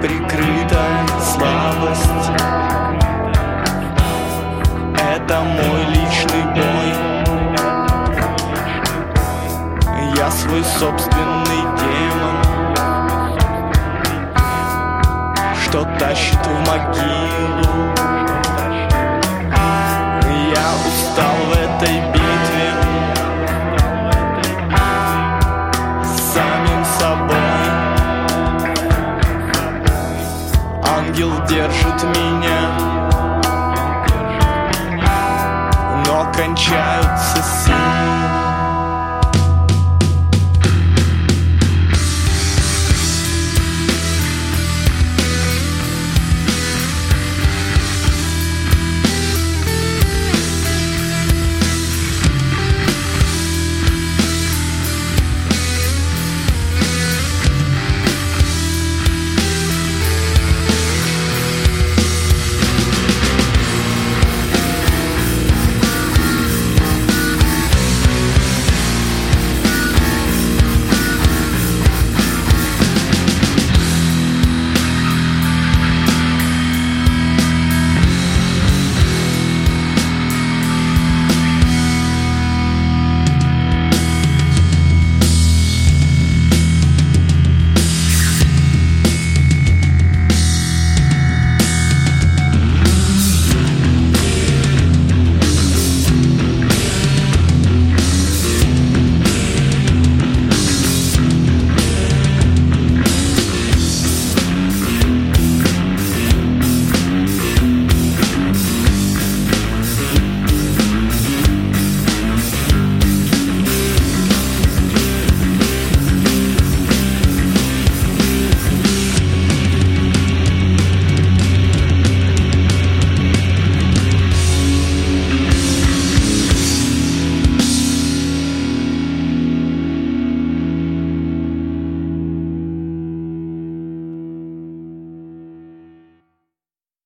прикрыта слабость. Это мой личный бой. Я свой собственный демон Что тащит в могилу ангел держит меня.